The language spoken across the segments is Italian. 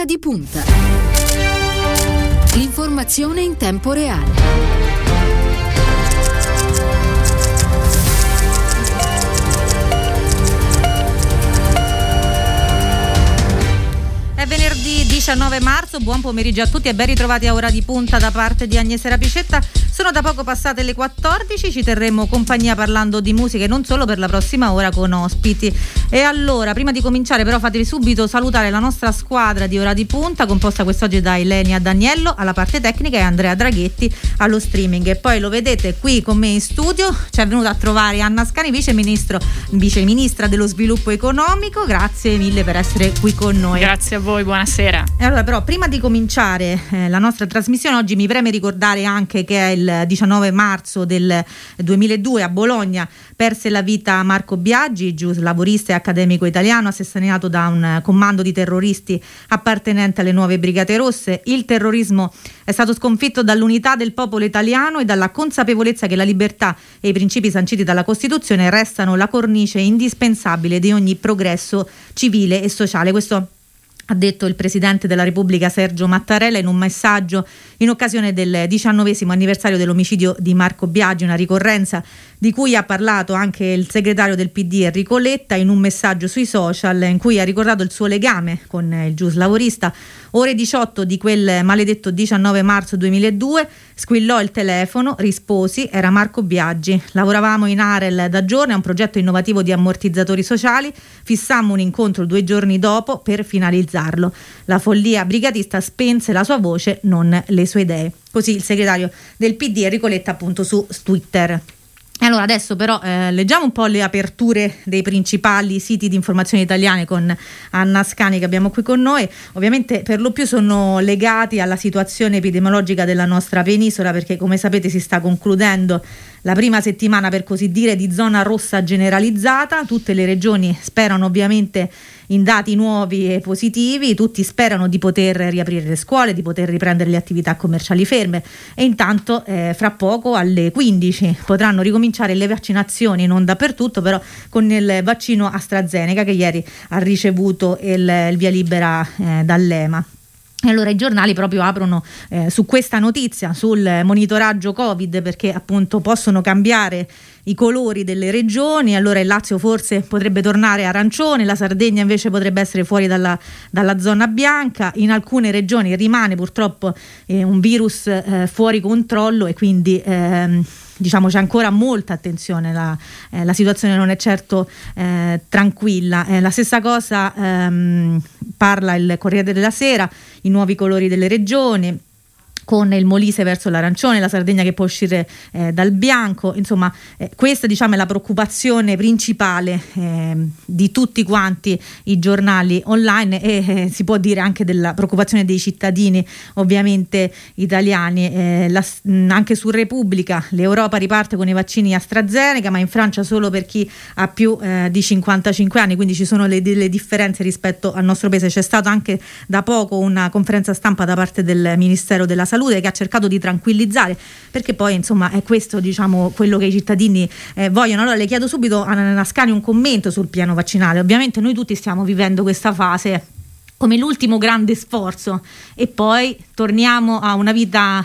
Ora di punta. L'informazione in tempo reale. È venerdì 19 marzo, buon pomeriggio a tutti e ben ritrovati a ora di punta da parte di Agnese Rapicetta. Sono da poco passate le 14, ci terremo compagnia parlando di musica e non solo per la prossima ora con ospiti. E allora, prima di cominciare però fatevi subito salutare la nostra squadra di ora di punta, composta quest'oggi da Elenia Daniello alla parte tecnica e Andrea Draghetti allo streaming. E poi lo vedete qui con me in studio, ci è venuta a trovare Anna Scani, vice, ministro, vice ministra dello sviluppo economico. Grazie mille per essere qui con noi. Grazie a voi, buonasera. E allora però prima di cominciare eh, la nostra trasmissione oggi mi preme ricordare anche che è il 19 marzo del 2002 a Bologna perse la vita Marco Biaggi, giuslavorista e accademico italiano assassinato da un comando di terroristi appartenente alle nuove Brigate Rosse. Il terrorismo è stato sconfitto dall'unità del popolo italiano e dalla consapevolezza che la libertà e i principi sanciti dalla Costituzione restano la cornice indispensabile di ogni progresso civile e sociale. Questo ha detto il Presidente della Repubblica Sergio Mattarella in un messaggio in occasione del diciannovesimo anniversario dell'omicidio di Marco Biagi, una ricorrenza di cui ha parlato anche il segretario del PD Enrico Letta in un messaggio sui social in cui ha ricordato il suo legame con il gius lavorista. Ore 18 di quel maledetto 19 marzo 2002 squillò il telefono, risposi, era Marco Biaggi. Lavoravamo in Arel da giorni a un progetto innovativo di ammortizzatori sociali, fissammo un incontro due giorni dopo per finalizzarlo. La follia brigatista spense la sua voce, non le sue idee. Così il segretario del PD Enrico Letta appunto su Twitter. Allora adesso però eh, leggiamo un po' le aperture dei principali siti di informazione italiane con Anna Scani che abbiamo qui con noi. Ovviamente per lo più sono legati alla situazione epidemiologica della nostra penisola perché come sapete si sta concludendo la prima settimana per così dire di zona rossa generalizzata. Tutte le regioni sperano ovviamente in dati nuovi e positivi, tutti sperano di poter riaprire le scuole, di poter riprendere le attività commerciali ferme e intanto eh, fra poco alle 15 potranno ricominciare le vaccinazioni, non dappertutto, però con il vaccino AstraZeneca che ieri ha ricevuto il, il via libera eh, dall'EMA. E allora i giornali proprio aprono eh, su questa notizia, sul monitoraggio Covid, perché appunto possono cambiare i colori delle regioni, allora il Lazio forse potrebbe tornare arancione, la Sardegna invece potrebbe essere fuori dalla, dalla zona bianca, in alcune regioni rimane purtroppo eh, un virus eh, fuori controllo e quindi... Ehm, diciamo c'è ancora molta attenzione, la, eh, la situazione non è certo eh, tranquilla. Eh, la stessa cosa ehm, parla il Corriere della Sera, i nuovi colori delle regioni con il Molise verso l'arancione, la Sardegna che può uscire eh, dal bianco, insomma eh, questa diciamo, è la preoccupazione principale eh, di tutti quanti i giornali online e eh, si può dire anche della preoccupazione dei cittadini ovviamente italiani. Eh, la, anche su Repubblica l'Europa riparte con i vaccini AstraZeneca ma in Francia solo per chi ha più eh, di 55 anni, quindi ci sono le, delle differenze rispetto al nostro paese. C'è stata anche da poco una conferenza stampa da parte del Ministero della Salute che ha cercato di tranquillizzare perché poi insomma è questo diciamo quello che i cittadini eh, vogliono. Allora le chiedo subito a Nascani un commento sul piano vaccinale. Ovviamente noi tutti stiamo vivendo questa fase come l'ultimo grande sforzo. E poi torniamo a una vita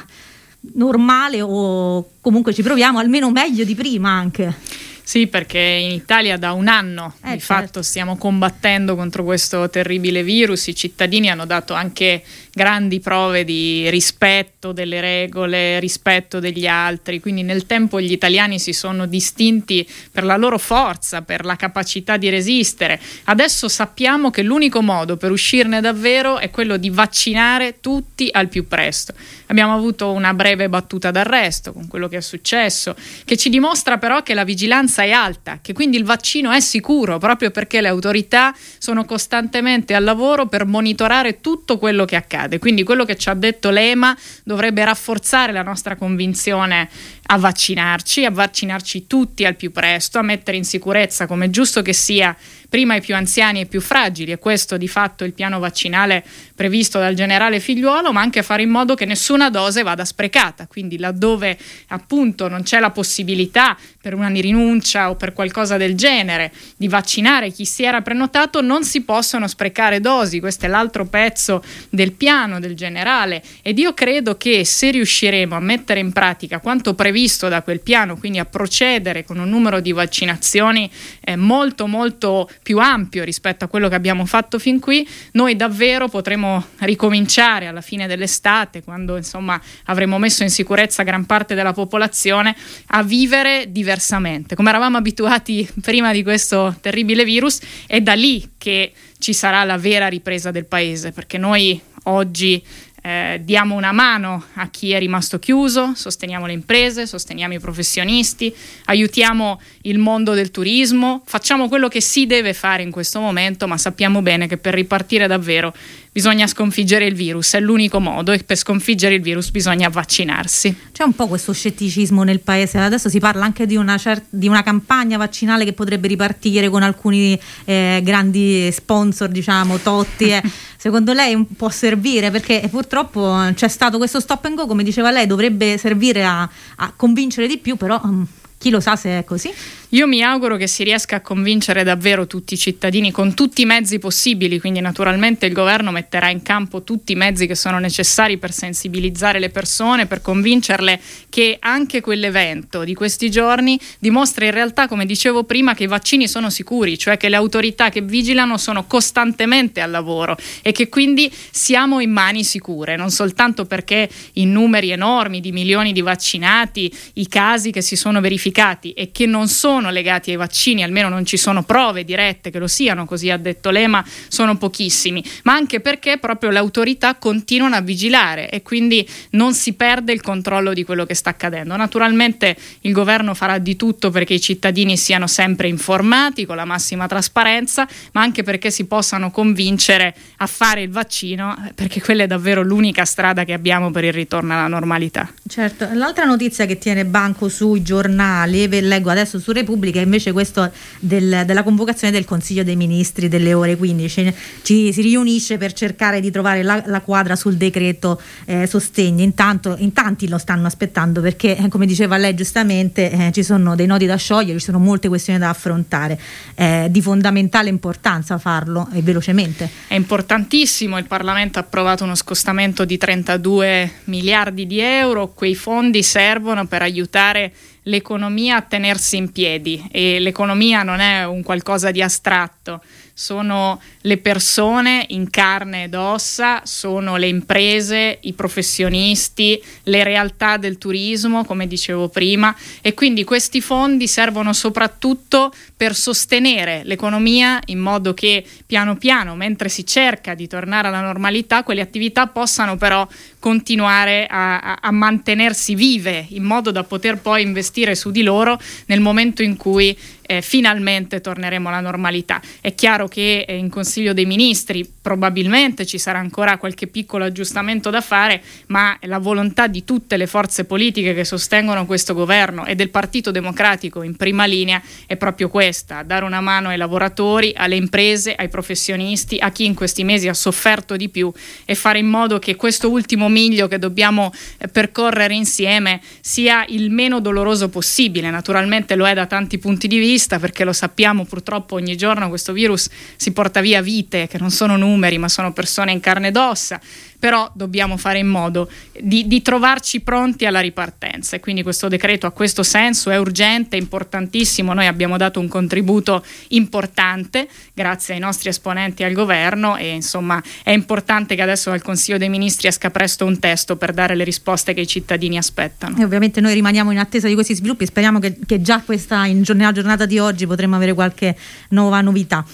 normale o comunque ci proviamo almeno meglio di prima anche. Sì, perché in Italia da un anno eh, di certo. fatto stiamo combattendo contro questo terribile virus, i cittadini hanno dato anche grandi prove di rispetto delle regole, rispetto degli altri, quindi nel tempo gli italiani si sono distinti per la loro forza, per la capacità di resistere. Adesso sappiamo che l'unico modo per uscirne davvero è quello di vaccinare tutti al più presto. Abbiamo avuto una breve battuta d'arresto con quello che è successo, che ci dimostra però che la vigilanza è alta, che quindi il vaccino è sicuro proprio perché le autorità sono costantemente al lavoro per monitorare tutto quello che accade accade. Quindi quello che ci ha detto l'EMA dovrebbe rafforzare la nostra convinzione a vaccinarci, a vaccinarci tutti al più presto, a mettere in sicurezza, come è giusto che sia, prima i più anziani e i più fragili, e questo di fatto è il piano vaccinale previsto dal generale Figliuolo, ma anche fare in modo che nessuna dose vada sprecata, quindi laddove appunto non c'è la possibilità per una rinuncia o per qualcosa del genere di vaccinare chi si era prenotato, non si possono sprecare dosi, questo è l'altro pezzo del piano del generale. Ed io credo che se riusciremo a mettere in pratica quanto previsto da quel piano, quindi a procedere con un numero di vaccinazioni eh, molto molto più ampio rispetto a quello che abbiamo fatto fin qui, noi davvero potremo ricominciare alla fine dell'estate, quando insomma avremo messo in sicurezza gran parte della popolazione, a vivere diversamente, come eravamo abituati prima di questo terribile virus, è da lì che ci sarà la vera ripresa del paese, perché noi oggi eh, diamo una mano a chi è rimasto chiuso, sosteniamo le imprese, sosteniamo i professionisti, aiutiamo il mondo del turismo, facciamo quello che si deve fare in questo momento, ma sappiamo bene che per ripartire davvero bisogna sconfiggere il virus, è l'unico modo e per sconfiggere il virus bisogna vaccinarsi. C'è un po' questo scetticismo nel paese, adesso si parla anche di una, cer- di una campagna vaccinale che potrebbe ripartire con alcuni eh, grandi sponsor, diciamo, Totti. Eh. Secondo lei può servire? Perché purtroppo c'è stato questo stop and go, come diceva lei, dovrebbe servire a, a convincere di più, però... Um, chi lo sa se è così? Io mi auguro che si riesca a convincere davvero tutti i cittadini con tutti i mezzi possibili, quindi naturalmente il governo metterà in campo tutti i mezzi che sono necessari per sensibilizzare le persone, per convincerle che anche quell'evento di questi giorni dimostra in realtà, come dicevo prima, che i vaccini sono sicuri, cioè che le autorità che vigilano sono costantemente al lavoro e che quindi siamo in mani sicure, non soltanto perché i numeri enormi di milioni di vaccinati, i casi che si sono verificati, e che non sono legati ai vaccini, almeno non ci sono prove dirette che lo siano, così ha detto Lema, sono pochissimi, ma anche perché proprio le autorità continuano a vigilare e quindi non si perde il controllo di quello che sta accadendo. Naturalmente il governo farà di tutto perché i cittadini siano sempre informati con la massima trasparenza, ma anche perché si possano convincere a fare il vaccino, perché quella è davvero l'unica strada che abbiamo per il ritorno alla normalità. Certo, l'altra notizia che tiene banco sui giornali giornali, leggo adesso su Repubblica invece questo del, della convocazione del Consiglio dei Ministri delle ore 15, ci si riunisce per cercare di trovare la, la quadra sul decreto eh, sostegno, intanto in tanti lo stanno aspettando perché eh, come diceva lei giustamente eh, ci sono dei nodi da sciogliere, ci sono molte questioni da affrontare, è di fondamentale importanza farlo e velocemente. È importantissimo, il Parlamento ha approvato uno scostamento di 32 miliardi di euro, quei fondi servono per aiutare l'economia a tenersi in piedi e l'economia non è un qualcosa di astratto, sono le persone in carne ed ossa, sono le imprese, i professionisti, le realtà del turismo, come dicevo prima, e quindi questi fondi servono soprattutto per sostenere l'economia in modo che piano piano, mentre si cerca di tornare alla normalità, quelle attività possano però continuare a, a, mantenersi vive in modo da poter poi investire su di loro nel momento in cui eh, finalmente torneremo alla normalità. È chiaro che eh, in Consiglio dei Ministri probabilmente ci sarà ancora qualche piccolo aggiustamento da fare, ma la volontà di tutte le forze politiche che sostengono questo governo e del Partito Democratico in prima linea è proprio questa, dare una mano ai lavoratori, alle imprese, ai professionisti, a chi in questi mesi ha sofferto di più e fare in modo che questo ultimo miglio che dobbiamo eh, percorrere insieme sia il meno doloroso possibile. Naturalmente lo è da tanti punti di vista vista, perché lo sappiamo purtroppo ogni giorno questo virus si porta via vite che non sono numeri ma sono persone in carne ed ossa però dobbiamo fare in modo di, di, trovarci pronti alla ripartenza e quindi questo decreto ha questo senso, è urgente, è importantissimo, noi abbiamo dato un contributo importante grazie ai nostri esponenti al governo e insomma è importante che adesso dal Consiglio dei Ministri esca presto un testo per dare le risposte che i cittadini aspettano. E ovviamente noi rimaniamo in attesa di questi sviluppi, speriamo che, che già questa, in, nella giornata di oggi potremo avere qualche nuova novità.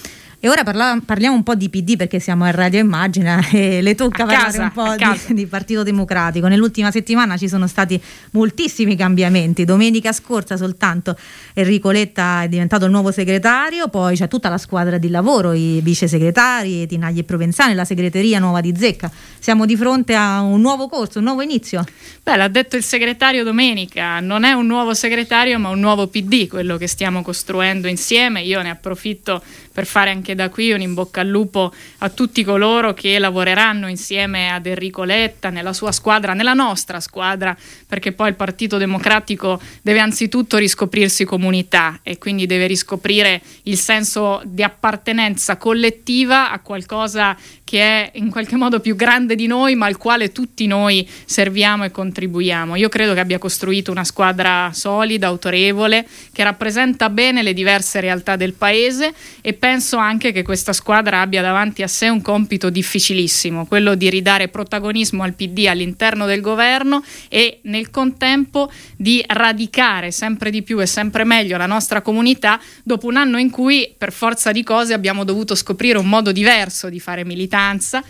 E ora parla, parliamo un po' di PD perché siamo a Radio Immagina e le tocca a parlare casa, un po' di, di, Partito Democratico. Nell'ultima settimana ci sono stati moltissimi cambiamenti. Domenica scorsa soltanto Enrico Letta è diventato il nuovo segretario, poi c'è tutta la squadra di lavoro, i vice segretari, Tinagli e Provenzani, la segreteria nuova di Zecca. Siamo di fronte a un nuovo corso, un nuovo inizio. Beh, l'ha detto il segretario domenica, non è un nuovo segretario ma un nuovo PD quello che stiamo costruendo insieme. Io ne approfitto per fare anche da qui un in bocca al lupo a tutti coloro che lavoreranno insieme ad Enrico Letta, nella sua squadra, nella nostra squadra, perché poi il Partito Democratico deve anzitutto riscoprirsi comunità e quindi deve riscoprire il senso di appartenenza collettiva a qualcosa che è in qualche modo più grande di noi, ma al quale tutti noi serviamo e contribuiamo. Io credo che abbia costruito una squadra solida, autorevole, che rappresenta bene le diverse realtà del paese e penso anche che questa squadra abbia davanti a sé un compito difficilissimo, quello di ridare protagonismo al PD all'interno del governo e nel contempo di radicare sempre di più e sempre meglio la nostra comunità dopo un anno in cui per forza di cose abbiamo dovuto scoprire un modo diverso di fare militanza speranza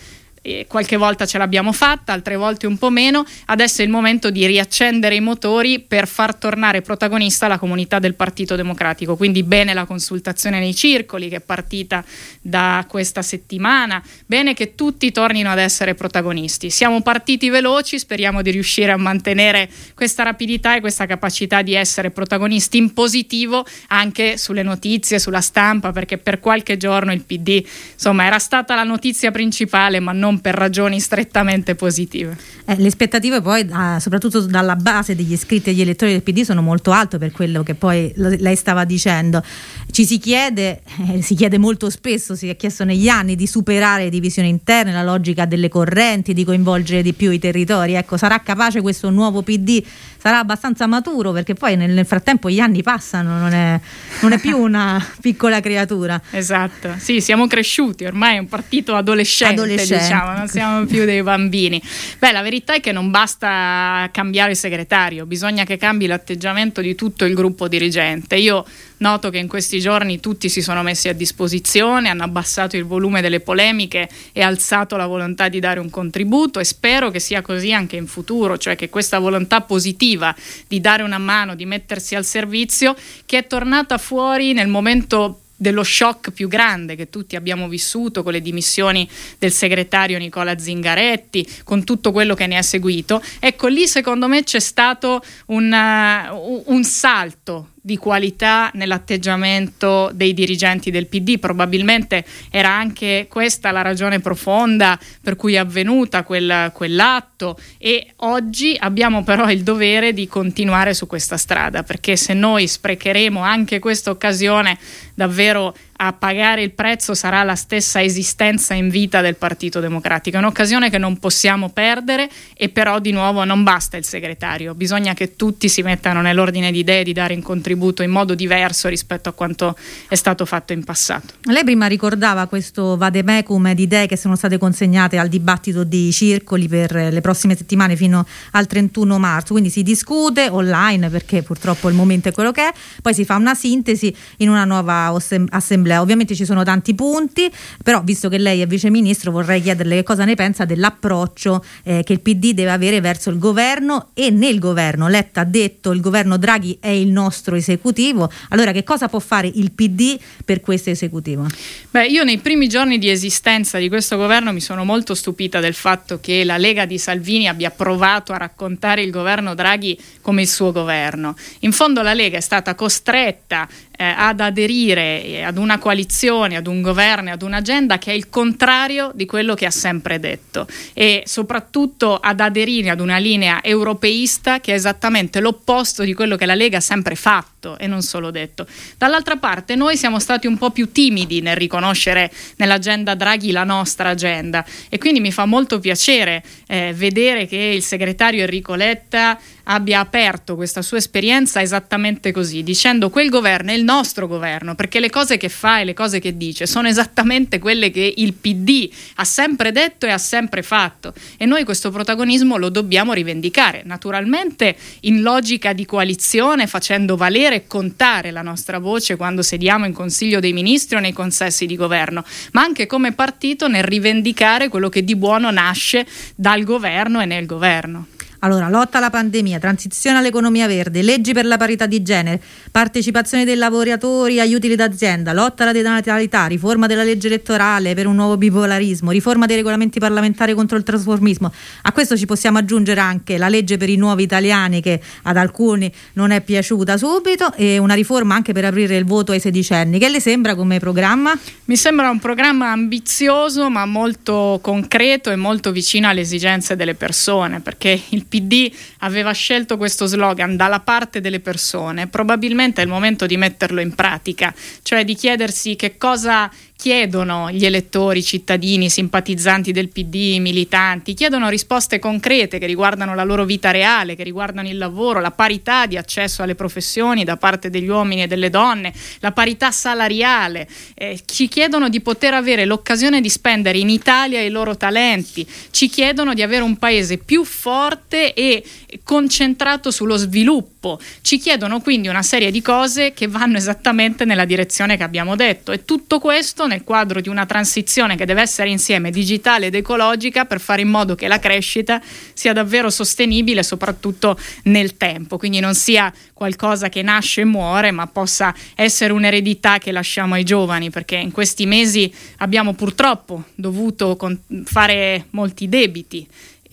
e qualche volta ce l'abbiamo fatta, altre volte un po' meno. Adesso è il momento di riaccendere i motori per far tornare protagonista la comunità del Partito Democratico. Quindi bene la consultazione nei circoli che è partita da questa settimana, bene che tutti tornino ad essere protagonisti. Siamo partiti veloci, speriamo di riuscire a mantenere questa rapidità e questa capacità di essere protagonisti in positivo anche sulle notizie, sulla stampa, perché per qualche giorno il PD, insomma, era stata la notizia principale, ma non non per ragioni strettamente positive. Eh, le aspettative poi, ah, soprattutto dalla base degli iscritti e degli elettori del PD, sono molto alte per quello che poi lei stava dicendo. Ci si chiede, eh, si chiede molto spesso, si è chiesto negli anni di superare le divisioni interne, la logica delle correnti, di coinvolgere di più i territori. Ecco, sarà capace questo nuovo PD? Sarà abbastanza maturo perché poi nel, nel frattempo gli anni passano, non è, non è più una piccola creatura. Esatto, sì, siamo cresciuti, ormai è un partito adolescente, adolescente. diciamo, non siamo più dei bambini. Beh, la verità è che non basta cambiare segretario, bisogna che cambi l'atteggiamento di tutto il gruppo dirigente. Io Noto che in questi giorni tutti si sono messi a disposizione, hanno abbassato il volume delle polemiche e alzato la volontà di dare un contributo e spero che sia così anche in futuro, cioè che questa volontà positiva di dare una mano, di mettersi al servizio, che è tornata fuori nel momento dello shock più grande che tutti abbiamo vissuto con le dimissioni del segretario Nicola Zingaretti, con tutto quello che ne è seguito, ecco lì secondo me c'è stato un, uh, un salto di qualità nell'atteggiamento dei dirigenti del PD. Probabilmente era anche questa la ragione profonda per cui è avvenuta quel, quell'atto e oggi abbiamo però il dovere di continuare su questa strada perché se noi sprecheremo anche questa occasione davvero a pagare il prezzo sarà la stessa esistenza in vita del Partito Democratico. È un'occasione che non possiamo perdere e però di nuovo non basta il segretario, bisogna che tutti si mettano nell'ordine di idee di dare un contributo in modo diverso rispetto a quanto è stato fatto in passato. Lei prima ricordava questo vademecum di idee che sono state consegnate al dibattito di circoli per le prossime settimane fino al 31 marzo, quindi si discute online perché purtroppo il momento è quello che è, poi si fa una sintesi in una nuova assemblea assemblea. Ovviamente ci sono tanti punti, però visto che lei è viceministro vorrei chiederle che cosa ne pensa dell'approccio eh, che il PD deve avere verso il governo e nel governo. Letta ha detto il governo Draghi è il nostro esecutivo, allora che cosa può fare il PD per questo esecutivo? Beh, io nei primi giorni di esistenza di questo governo mi sono molto stupita del fatto che la Lega di Salvini abbia provato a raccontare il governo Draghi come il suo governo. In fondo la Lega è stata costretta eh, ad aderire eh, ad una coalizione, ad un governo, ad un'agenda che è il contrario di quello che ha sempre detto. E soprattutto ad aderire ad una linea europeista che è esattamente l'opposto di quello che la Lega ha sempre fatto e non solo detto. Dall'altra parte noi siamo stati un po' più timidi nel riconoscere nell'agenda Draghi la nostra agenda e quindi mi fa molto piacere eh, vedere che il segretario Enrico Letta abbia aperto questa sua esperienza esattamente così, dicendo quel governo è il nostro governo, perché le cose che fa e le cose che dice sono esattamente quelle che il PD ha sempre detto e ha sempre fatto e noi questo protagonismo lo dobbiamo rivendicare, naturalmente in logica di coalizione, facendo valere potere e contare la nostra voce quando sediamo in Consiglio dei Ministri o nei consessi di governo, ma anche come partito nel rivendicare quello che di buono nasce dal governo e nel governo. Allora, lotta alla pandemia, transizione all'economia verde, leggi per la parità di genere, partecipazione dei lavoratori agli utili d'azienda, lotta alla denatalità, riforma della legge elettorale per un nuovo bipolarismo, riforma dei regolamenti parlamentari contro il trasformismo. A questo ci possiamo aggiungere anche la legge per i nuovi italiani che ad alcuni non è piaciuta subito e una riforma anche per aprire il voto ai sedicenni. Che le sembra come programma? Mi sembra un programma ambizioso ma molto concreto e molto vicino alle esigenze delle persone perché il PD aveva scelto questo slogan dalla parte delle persone, probabilmente è il momento di metterlo in pratica, cioè di chiedersi che cosa chiedono gli elettori, cittadini, simpatizzanti del PD, militanti, chiedono risposte concrete che riguardano la loro vita reale, che riguardano il lavoro, la parità di accesso alle professioni da parte degli uomini e delle donne, la parità salariale, eh, ci chiedono di poter avere l'occasione di spendere in Italia i loro talenti, ci chiedono di avere un paese più forte e concentrato sullo sviluppo, ci chiedono quindi una serie di cose che vanno esattamente nella direzione che abbiamo detto. E tutto questo nel quadro di una transizione che deve essere insieme digitale ed ecologica per fare in modo che la crescita sia davvero sostenibile soprattutto nel tempo, quindi non sia qualcosa che nasce e muore, ma possa essere un'eredità che lasciamo ai giovani, perché in questi mesi abbiamo purtroppo dovuto fare molti debiti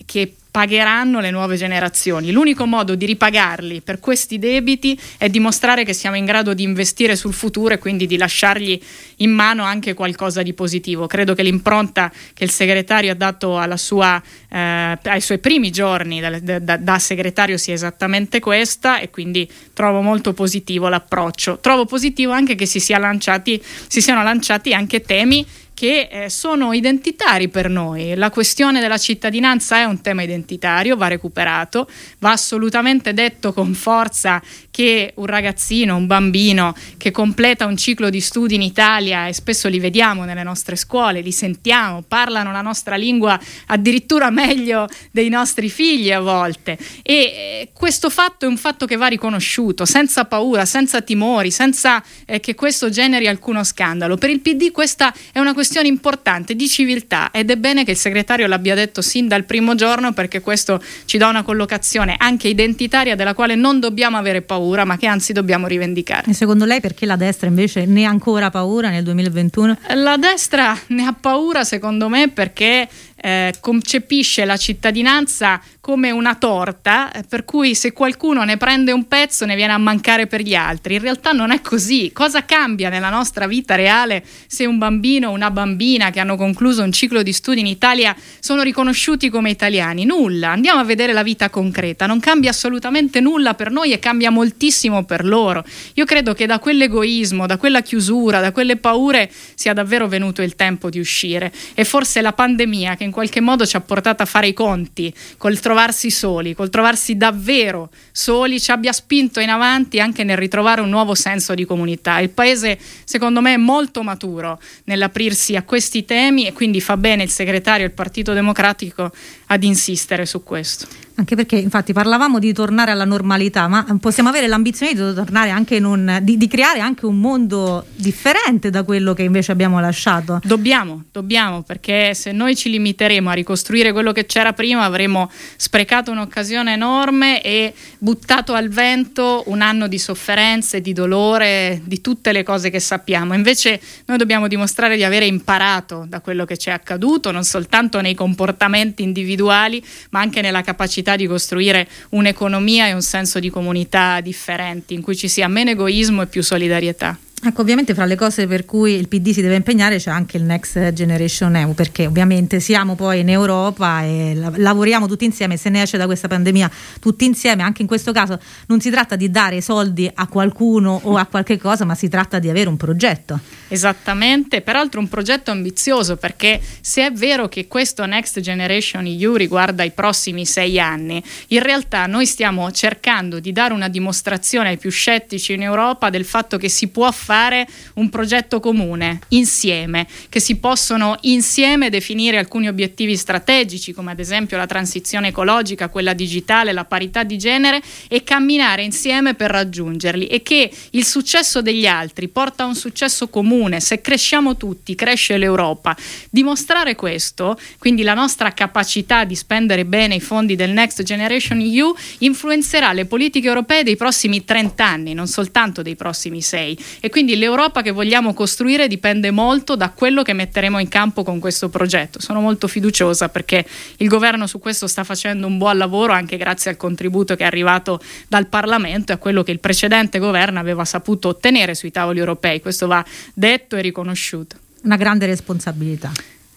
che pagheranno le nuove generazioni. L'unico modo di ripagarli per questi debiti è dimostrare che siamo in grado di investire sul futuro e quindi di lasciargli in mano anche qualcosa di positivo. Credo che l'impronta che il segretario ha dato sua, eh, ai suoi primi giorni da, da, da, segretario sia esattamente questa e quindi trovo molto positivo l'approccio. Trovo positivo anche che si, sia lanciati, si siano lanciati anche temi che eh, sono identitari per noi. La questione della cittadinanza è un tema identitario, va recuperato, va assolutamente detto con forza che un ragazzino, un bambino che completa un ciclo di studi in Italia e spesso li vediamo nelle nostre scuole, li sentiamo, parlano la nostra lingua addirittura meglio dei nostri figli a volte e eh, questo fatto è un fatto che va riconosciuto senza paura, senza timori, senza eh, che questo generi alcuno scandalo. Per il PD questa è una questione questione importante di civiltà ed è bene che il segretario l'abbia detto sin dal primo giorno perché questo ci dà una collocazione anche identitaria della quale non dobbiamo avere paura ma che anzi dobbiamo rivendicare. E secondo lei perché la destra invece ne ha ancora paura nel 2021? La destra ne ha paura secondo me perché eh, concepisce la cittadinanza come una torta, eh, per cui se qualcuno ne prende un pezzo ne viene a mancare per gli altri. In realtà non è così. Cosa cambia nella nostra vita reale se un bambino o una bambina che hanno concluso un ciclo di studi in Italia sono riconosciuti come italiani? Nulla. Andiamo a vedere la vita concreta. Non cambia assolutamente nulla per noi e cambia moltissimo per loro. Io credo che da quell'egoismo, da quella chiusura, da quelle paure sia davvero venuto il tempo di uscire. E forse la pandemia che in qualche modo ci ha portato a fare i conti col trovarsi soli, col trovarsi davvero soli, ci abbia spinto in avanti anche nel ritrovare un nuovo senso di comunità. Il paese, secondo me, è molto maturo nell'aprirsi a questi temi e quindi fa bene il segretario del Partito Democratico ad insistere su questo. Anche perché infatti parlavamo di tornare alla normalità, ma possiamo avere l'ambizione di tornare anche in un, di, di, creare anche un mondo differente da quello che invece abbiamo lasciato. Dobbiamo, dobbiamo, perché se noi ci limiteremo a ricostruire quello che c'era prima avremo sprecato un'occasione enorme e buttato al vento un anno di sofferenze, di dolore, di tutte le cose che sappiamo. Invece noi dobbiamo dimostrare di avere imparato da quello che ci è accaduto, non soltanto nei comportamenti individuali, ma anche nella capacità capacità di costruire un'economia e un senso di comunità differenti, in cui ci sia meno egoismo e più solidarietà. Ecco, ovviamente fra le cose per cui il PD si deve impegnare c'è anche il Next Generation EU, perché ovviamente siamo poi in Europa e lavoriamo tutti insieme, se ne esce da questa pandemia tutti insieme, anche in questo caso non si tratta di dare soldi a qualcuno o a qualche cosa, ma si tratta di avere un progetto. Esattamente, peraltro un progetto ambizioso, perché se è vero che questo Next Generation EU riguarda i prossimi sei anni, in realtà noi stiamo cercando di dare una dimostrazione ai più scettici in Europa del fatto che si può fare fare un progetto comune, insieme, che si possono insieme definire alcuni obiettivi strategici, come ad esempio la transizione ecologica, quella digitale, la parità di genere, e camminare insieme per raggiungerli e che il successo degli altri porta a un successo comune, se cresciamo tutti, cresce l'Europa. Dimostrare questo, quindi la nostra capacità di spendere bene i fondi del Next Generation EU, influenzerà le politiche europee dei prossimi 30 anni, non soltanto dei prossimi 6. E quindi l'Europa che vogliamo costruire dipende molto da quello che metteremo in campo con questo progetto. Sono molto fiduciosa perché il governo su questo sta facendo un buon lavoro anche grazie al contributo che è arrivato dal Parlamento e a quello che il precedente governo aveva saputo ottenere sui tavoli europei. Questo va detto e riconosciuto. Una grande responsabilità.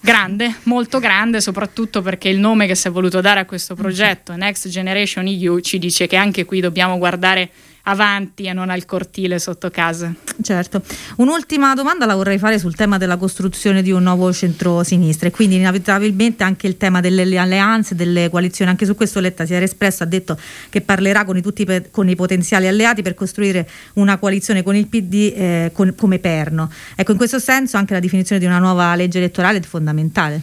Grande, molto grande, soprattutto perché il nome che si è voluto dare a questo progetto, Next Generation EU, ci dice che anche qui dobbiamo guardare avanti e non al cortile sotto casa. Certo. Un'ultima domanda la vorrei fare sul tema della costruzione di un nuovo centro-sinistra e quindi inevitabilmente anche il tema delle alleanze, delle coalizioni. Anche su questo Letta si era espresso, ha detto che parlerà con i, tutti, con i potenziali alleati per costruire una coalizione con il PD eh, con, come perno. Ecco, in questo senso anche la definizione di una nuova legge elettorale è fondamentale.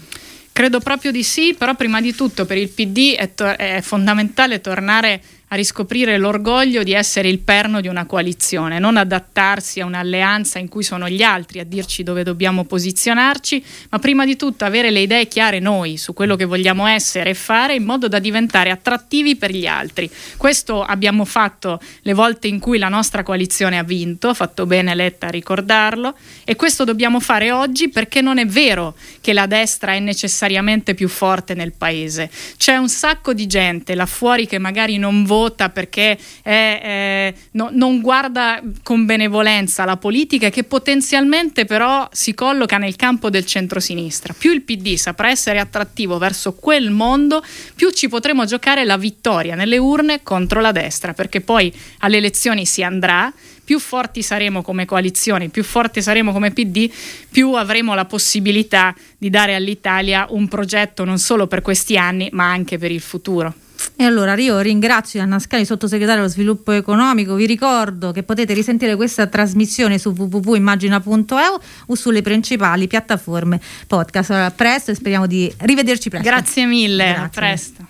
Credo proprio di sì, però prima di tutto per il PD è, to- è fondamentale tornare a riscoprire l'orgoglio di essere il perno di una coalizione, non adattarsi a un'alleanza in cui sono gli altri a dirci dove dobbiamo posizionarci, ma prima di tutto avere le idee chiare noi su quello che vogliamo essere e fare in modo da diventare attrattivi per gli altri. Questo abbiamo fatto le volte in cui la nostra coalizione ha vinto, fatto bene Letta a ricordarlo, e questo dobbiamo fare oggi perché non è vero che la destra è necessariamente più forte nel paese. C'è un sacco di gente là fuori che magari non vota vota perché è, è, no, non guarda con benevolenza la politica che potenzialmente però si colloca nel campo del centrosinistra. Più il PD saprà essere attrattivo verso quel mondo, più ci potremo giocare la vittoria nelle urne contro la destra, perché poi alle elezioni si andrà più forti saremo come coalizione, più forti saremo come PD, più avremo la possibilità di dare all'Italia un progetto non solo per questi anni, ma anche per il futuro. E allora io ringrazio Anna Scali, sottosegretario allo sviluppo economico. Vi ricordo che potete risentire questa trasmissione su www.immagina.eu o sulle principali piattaforme podcast. Allora, a presto e speriamo di rivederci presto. Grazie mille, Grazie. a presto.